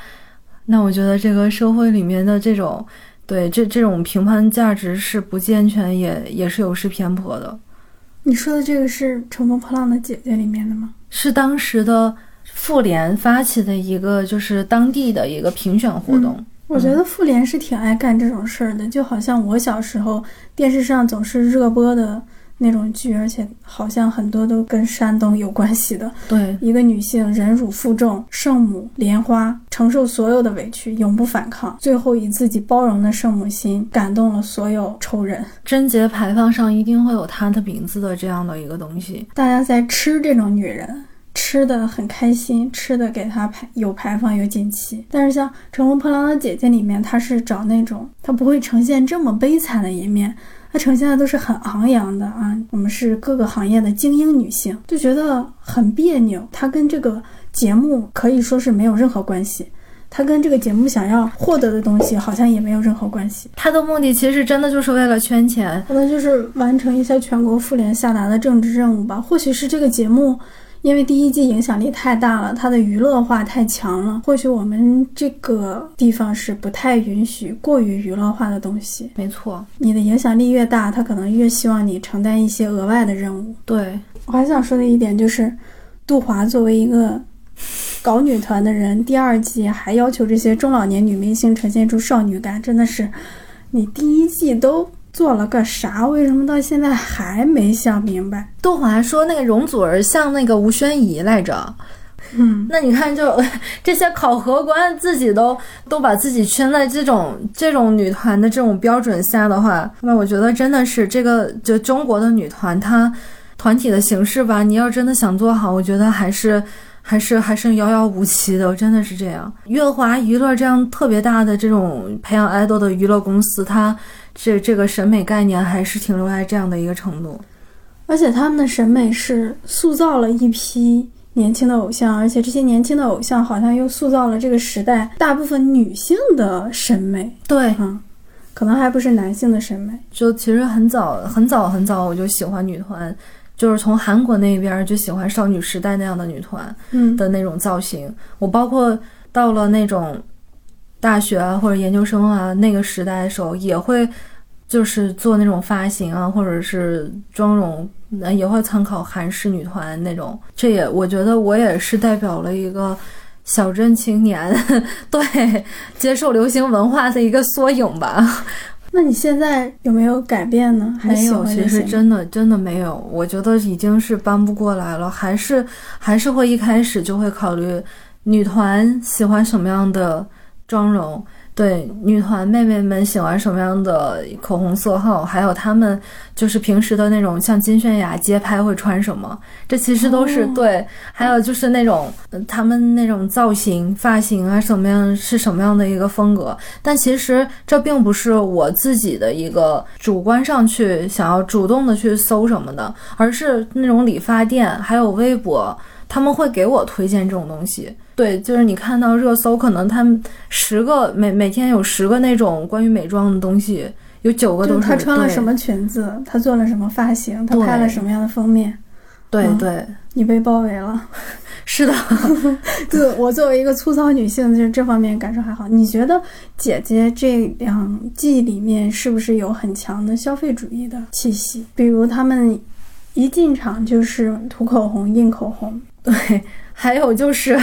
那我觉得这个社会里面的这种，对这这种评判价值是不健全，也也是有失偏颇的。
你说的这个是《乘风破浪的姐姐》里面的吗？
是当时的妇联发起的一个就是当地的一个评选活动。
我觉得妇联是挺爱干这种事儿的，就好像我小时候电视上总是热播的那种剧，而且好像很多都跟山东有关系的。
对，
一个女性忍辱负重，圣母莲花承受所有的委屈，永不反抗，最后以自己包容的圣母心感动了所有仇人。
贞节牌坊上一定会有她的名字的这样的一个东西。
大家在吃这种女人。吃的很开心，吃的给他排有牌坊有锦旗。但是像《乘风破浪的姐姐》里面，她是找那种她不会呈现这么悲惨的一面，她呈现的都是很昂扬的啊。我们是各个行业的精英女性，就觉得很别扭。她跟这个节目可以说是没有任何关系，他跟这个节目想要获得的东西好像也没有任何关系。
他的目的其实真的就是为了圈钱，
可能就是完成一些全国妇联下达的政治任务吧。或许是这个节目。因为第一季影响力太大了，它的娱乐化太强了。或许我们这个地方是不太允许过于娱乐化的东西。
没错，
你的影响力越大，他可能越希望你承担一些额外的任务。
对
我还想说的一点就是，杜华作为一个搞女团的人，第二季还要求这些中老年女明星呈现出少女感，真的是，你第一季都。做了个啥？为什么到现在还没想明白？
杜华说那个容祖儿像那个吴宣仪来着。
嗯，
那你看，就 这些考核官自己都都把自己圈在这种这种女团的这种标准下的话，那我觉得真的是这个就中国的女团，它团体的形式吧，你要真的想做好，我觉得还是还是还是遥遥无期的，真的是这样。乐华娱乐这样特别大的这种培养爱豆的娱乐公司，它。这这个审美概念还是停留在这样的一个程度，
而且他们的审美是塑造了一批年轻的偶像，而且这些年轻的偶像好像又塑造了这个时代大部分女性的审美。
对，
嗯，可能还不是男性的审美。
就其实很早很早很早我就喜欢女团，就是从韩国那边就喜欢少女时代那样的女团，
嗯
的那种造型。我包括到了那种。大学啊，或者研究生啊，那个时代的时候也会，就是做那种发型啊，或者是妆容，也会参考韩式女团那种。这也我觉得我也是代表了一个小镇青年，对，接受流行文化的一个缩影吧。
那你现在有没有改变呢？
没有，其实真的真的没有。我觉得已经是搬不过来了，还是还是会一开始就会考虑女团喜欢什么样的。妆容对女团妹妹们喜欢什么样的口红色号，还有她们就是平时的那种像金泫雅街拍会穿什么，这其实都是对。还有就是那种她们那种造型、发型啊，什么样是什么样的一个风格。但其实这并不是我自己的一个主观上去想要主动的去搜什么的，而是那种理发店还有微博，他们会给我推荐这种东西。对，就是你看到热搜，可能他们十个每每天有十个那种关于美妆的东西，有九个都是
他穿了什么裙子，他做了什么发型，他拍了什么样的封面。
对对，
你被包围了。
是的，
对我作为一个粗糙女性，就是这方面感受还好。你觉得姐姐这两季里面是不是有很强的消费主义的气息？比如他们一进场就是涂口红、印口红。
对。还有就是，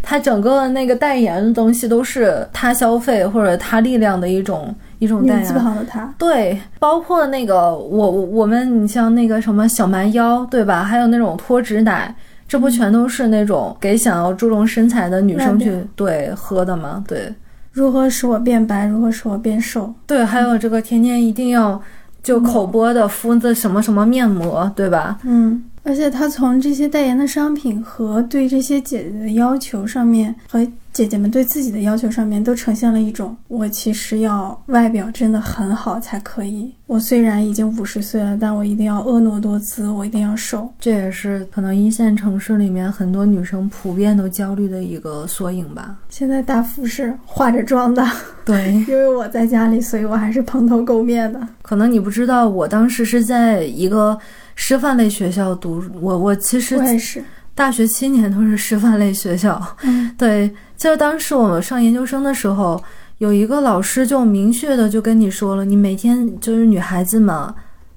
他整个那个代言的东西都是他消费或者他力量的一种一种代言。
的他。
对，包括那个我我们，你像那个什么小蛮腰，对吧？还有那种脱脂奶，这不全都是那种给想要注重身材的女生去对喝的吗？对。
如何使我变白？如何使我变瘦？
对，还有这个天天一定要就口播的敷的什么什么面膜，对吧？
嗯。而且他从这些代言的商品和对这些姐姐的要求上面，和姐姐们对自己的要求上面，都呈现了一种我其实要外表真的很好才可以。我虽然已经五十岁了，但我一定要婀娜多姿，我一定要瘦。
这也是可能一线城市里面很多女生普遍都焦虑的一个缩影吧。
现在大富是化着妆的，
对，
因为我在家里，所以我还是蓬头垢面的。
可能你不知道，我当时是在一个。师范类学校读我，我其实
我也是
大学七年都是师范类学校。
嗯，
对，就当时我们上研究生的时候，有一个老师就明确的就跟你说了，你每天就是女孩子嘛，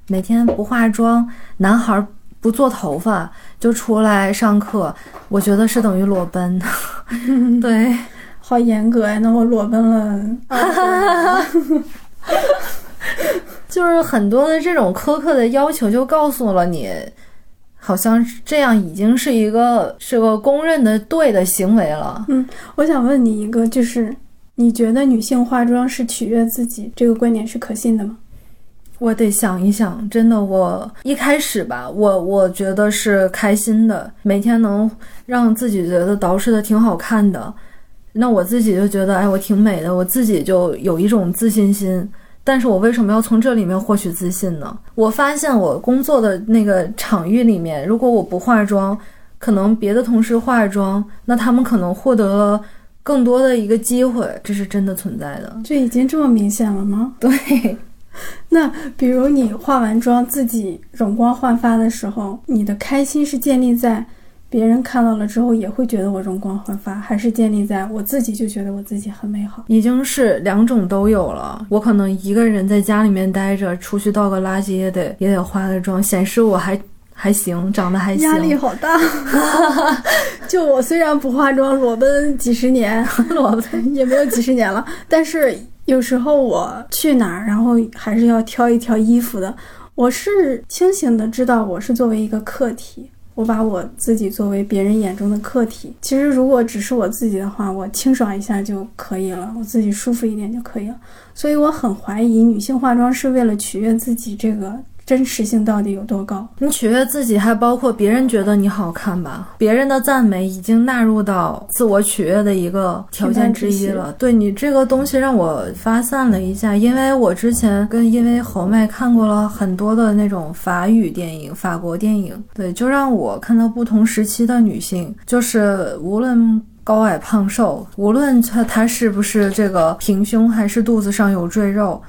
每天不化妆，男孩不做头发就出来上课，我觉得是等于裸奔。对，
好严格呀！那我裸奔了，
就是很多的这种苛刻的要求，就告诉了你，好像这样已经是一个是个公认的对的行为了。
嗯，我想问你一个，就是你觉得女性化妆是取悦自己，这个观点是可信的吗？
我得想一想，真的，我一开始吧，我我觉得是开心的，每天能让自己觉得捯饬的挺好看的，那我自己就觉得，哎，我挺美的，我自己就有一种自信心。但是我为什么要从这里面获取自信呢？我发现我工作的那个场域里面，如果我不化妆，可能别的同事化妆，那他们可能获得了更多的一个机会，这是真的存在的。
这已经这么明显了吗？
对。
那比如你化完妆自己容光焕发的时候，你的开心是建立在别人看到了之后也会觉得我容光焕发，还是建立在我自己就觉得我自己很美好？
已经是两种都有了。我可能一个人在家里面待着，出去倒个垃圾也得也得化个妆，显示我还还行，长得还行。
压力好大。就我虽然不化妆，裸奔几十年，裸奔也没有几十年了，但是。有时候我去哪儿，然后还是要挑一挑衣服的。我是清醒的知道，我是作为一个客体，我把我自己作为别人眼中的客体。其实如果只是我自己的话，我清爽一下就可以了，我自己舒服一点就可以了。所以我很怀疑女性化妆是为了取悦自己这个。真实性到底有多高？
你取悦自己，还包括别人觉得你好看吧？别人的赞美已经纳入到自我取悦的一个条件之一了。对你这个东西让我发散了一下，因为我之前跟因为侯麦看过了很多的那种法语电影、法国电影，对，就让我看到不同时期的女性，就是无论高矮胖瘦，无论她她是不是这个平胸，还是肚子上有赘肉。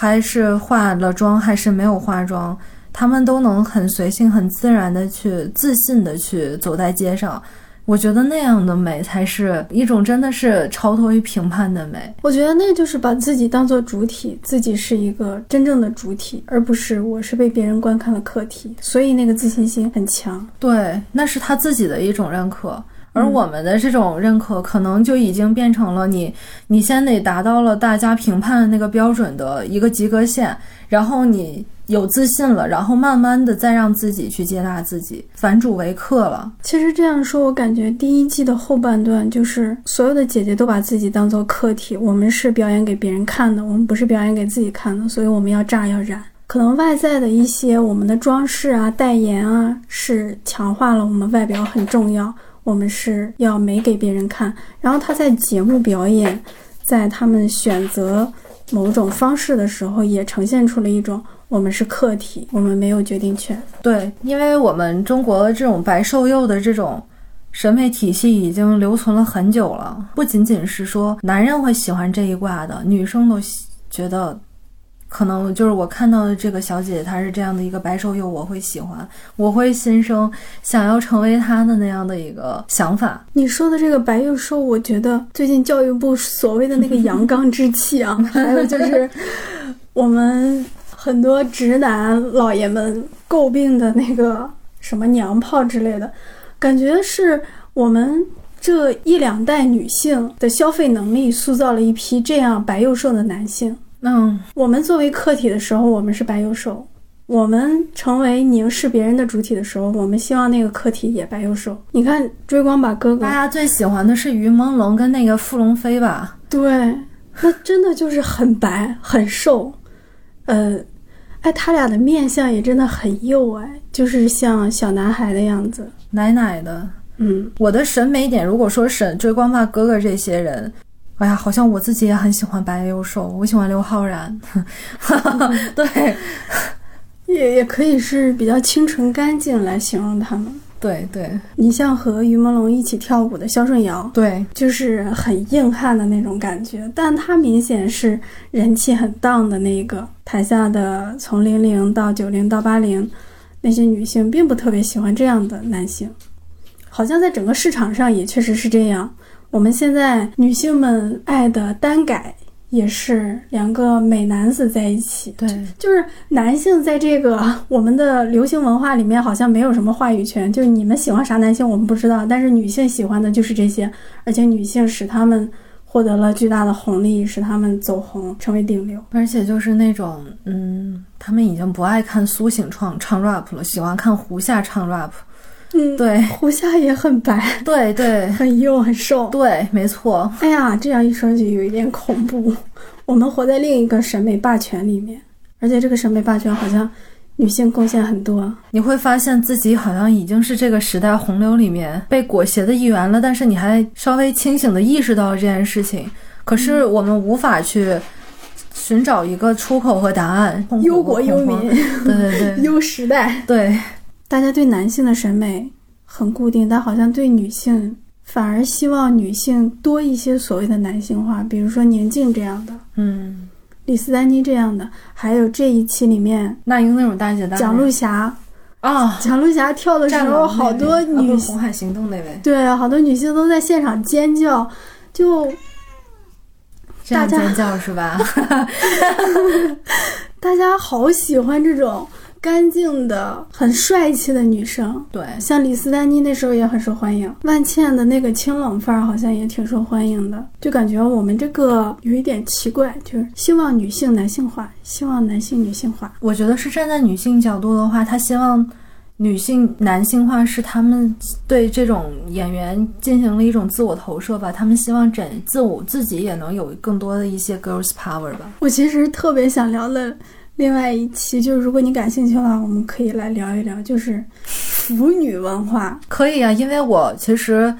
还是化了妆，还是没有化妆，他们都能很随性、很自然的去、自信的去走在街上。我觉得那样的美才是一种真的是超脱于评判的美。
我觉得那就是把自己当做主体，自己是一个真正的主体，而不是我是被别人观看的客体。所以那个自信心很强。
对，那是他自己的一种认可。而我们的这种认可，可能就已经变成了你，你先得达到了大家评判的那个标准的一个及格线，然后你有自信了，然后慢慢的再让自己去接纳自己，反主为客了。
其实这样说，我感觉第一季的后半段就是所有的姐姐都把自己当做客体，我们是表演给别人看的，我们不是表演给自己看的，所以我们要炸要燃。可能外在的一些我们的装饰啊、代言啊，是强化了我们外表很重要。我们是要美给别人看，然后他在节目表演，在他们选择某种方式的时候，也呈现出了一种我们是客体，我们没有决定权。
对，因为我们中国这种白瘦幼的这种审美体系已经留存了很久了，不仅仅是说男人会喜欢这一挂的，女生都觉得。可能就是我看到的这个小姐姐，她是这样的一个白瘦幼，我会喜欢，我会心生想要成为她的那样的一个想法。
你说的这个白幼瘦，我觉得最近教育部所谓的那个阳刚之气啊，还有就是我们很多直男老爷们诟病的那个什么娘炮之类的，感觉是我们这一两代女性的消费能力塑造了一批这样白幼瘦的男性。
嗯，
我们作为客体的时候，我们是白幼瘦；我们成为凝视别人的主体的时候，我们希望那个客体也白幼瘦。你看，追光吧哥哥，
大家最喜欢的是于朦胧跟那个傅龙飞吧？
对，那真的就是很白很瘦。呃，哎，他俩的面相也真的很幼哎，就是像小男孩的样子，
奶奶的。
嗯，
我的审美点，如果说审追光吧哥哥这些人。哎呀，好像我自己也很喜欢白幼瘦，我喜欢刘昊然，对，
也也可以是比较清纯干净来形容他们。
对对，
你像和于朦胧一起跳舞的肖顺尧，
对，
就是很硬汉的那种感觉，但他明显是人气很荡的那一个。台下的从零零到九零到八零那些女性，并不特别喜欢这样的男性，好像在整个市场上也确实是这样。我们现在女性们爱的单改也是两个美男子在一起。
对，
就是男性在这个 我们的流行文化里面好像没有什么话语权，就是你们喜欢啥男性我们不知道，但是女性喜欢的就是这些，而且女性使他们获得了巨大的红利，使他们走红成为顶流。
而且就是那种，嗯，他们已经不爱看苏醒唱唱 rap 了，喜欢看胡夏唱 rap。
嗯，
对，
胡夏也很白，
对对，
很幼很瘦。
对，没错。
哎呀，这样一说就有一点恐怖。我们活在另一个审美霸权里面，而且这个审美霸权好像女性贡献很多。
你会发现自己好像已经是这个时代洪流里面被裹挟的一员了，但是你还稍微清醒的意识到这件事情，可是我们无法去寻找一个出口和答案。
忧国忧民，
对对对，
忧时代。
对。
大家对男性的审美很固定，但好像对女性反而希望女性多一些所谓的男性化，比如说宁静这样的，
嗯，
李斯丹妮这样的，还有这一期里面
那英那种大姐大，
蒋璐霞
啊，
蒋璐霞跳的时候，好多女
红海行动那位，
对，好多女性都在现场尖叫，就大家
尖叫是吧？
大家好喜欢这种。干净的、很帅气的女生，
对，
像李斯丹妮那时候也很受欢迎。万茜的那个清冷范儿好像也挺受欢迎的，就感觉我们这个有一点奇怪，就是希望女性男性化，希望男性女性化。
我觉得是站在女性角度的话，她希望女性男性化是他们对这种演员进行了一种自我投射吧，他们希望整自我自己也能有更多的一些 girls power 吧。
我其实特别想聊的。另外一期就是，如果你感兴趣的话，我们可以来聊一聊，就是腐女文化。
可以啊，因为我其实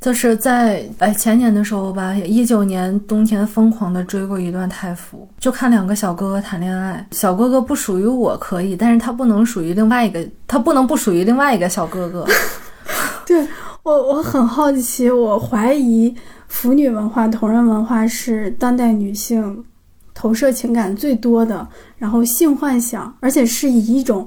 就是在哎前年的时候吧，一九年冬天疯狂的追过一段太腐，就看两个小哥哥谈恋爱。小哥哥不属于我可以，但是他不能属于另外一个，他不能不属于另外一个小哥哥。
对我，我很好奇，我怀疑腐女文化、同人文化是当代女性。投射情感最多的，然后性幻想，而且是以一种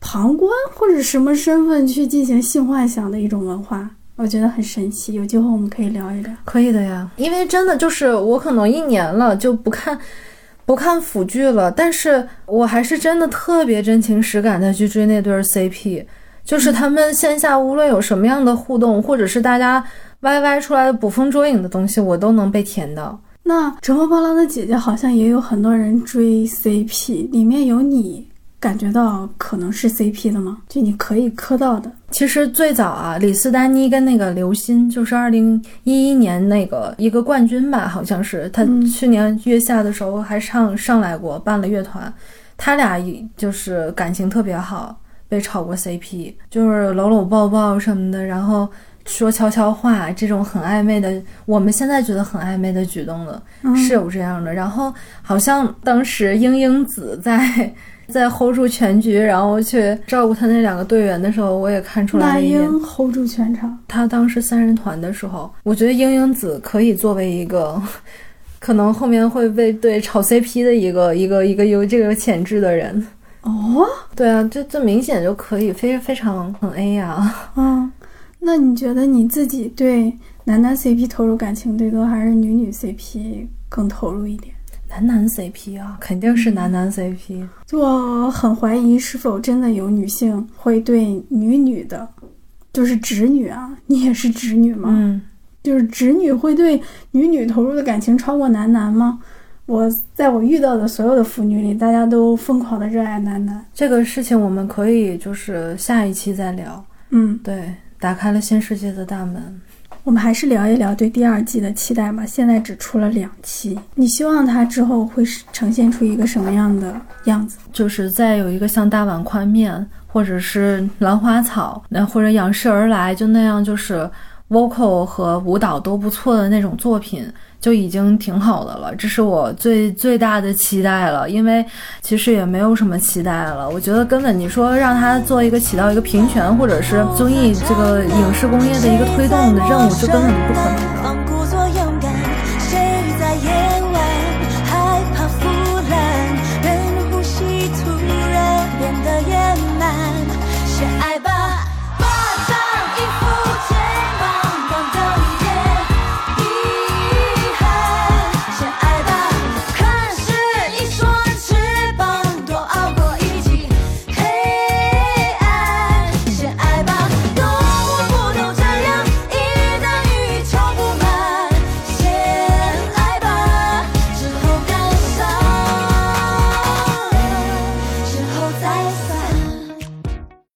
旁观或者什么身份去进行性幻想的一种文化，我觉得很神奇。有机会我们可以聊一聊。
可以的呀，因为真的就是我可能一年了就不看不看腐剧了，但是我还是真的特别真情实感的去追那对 CP，就是他们线下无论有什么样的互动，或者是大家 YY 出来的捕风捉影的东西，我都能被甜到。
那《乘风破浪的姐姐》好像也有很多人追 CP，里面有你感觉到可能是 CP 的吗？就你可以磕到的。
其实最早啊，李斯丹妮跟那个刘鑫，就是二零一一年那个一个冠军吧，好像是他去年月下的时候还上上来过，办了乐团，他俩就是感情特别好，被炒过 CP，就是搂搂抱抱什么的，然后。说悄悄话这种很暧昧的，我们现在觉得很暧昧的举动了，是有这样的。然后好像当时英英子在 在 hold 住全局，然后去照顾他那两个队员的时候，我也看出来了一点。
hold 住全场。
他当时三人团的时候，我觉得英英子可以作为一个 可能后面会被对炒 CP 的一个一个一个有这个潜质的人。
哦，
对啊，这这明显就可以非非常很 A 呀。
嗯。那你觉得你自己对男男 CP 投入感情最多，还是女女 CP 更投入一点？
男男 CP 啊，肯定是男男 CP。
我很怀疑是否真的有女性会对女女的，就是直女啊，你也是直女吗？
嗯，
就是直女会对女女投入的感情超过男男吗？我在我遇到的所有的腐女里，大家都疯狂的热爱男男。
这个事情我们可以就是下一期再聊。
嗯，
对。打开了新世界的大门，
我们还是聊一聊对第二季的期待吧。现在只出了两期，你希望它之后会呈现出一个什么样的样子？
就是再有一个像大碗宽面，或者是兰花草，那或者仰视而来，就那样，就是 vocal 和舞蹈都不错的那种作品。就已经挺好的了，这是我最最大的期待了。因为其实也没有什么期待了，我觉得根本你说让他做一个起到一个平权或者是综艺这个影视工业的一个推动的任务，这根本就不可能的。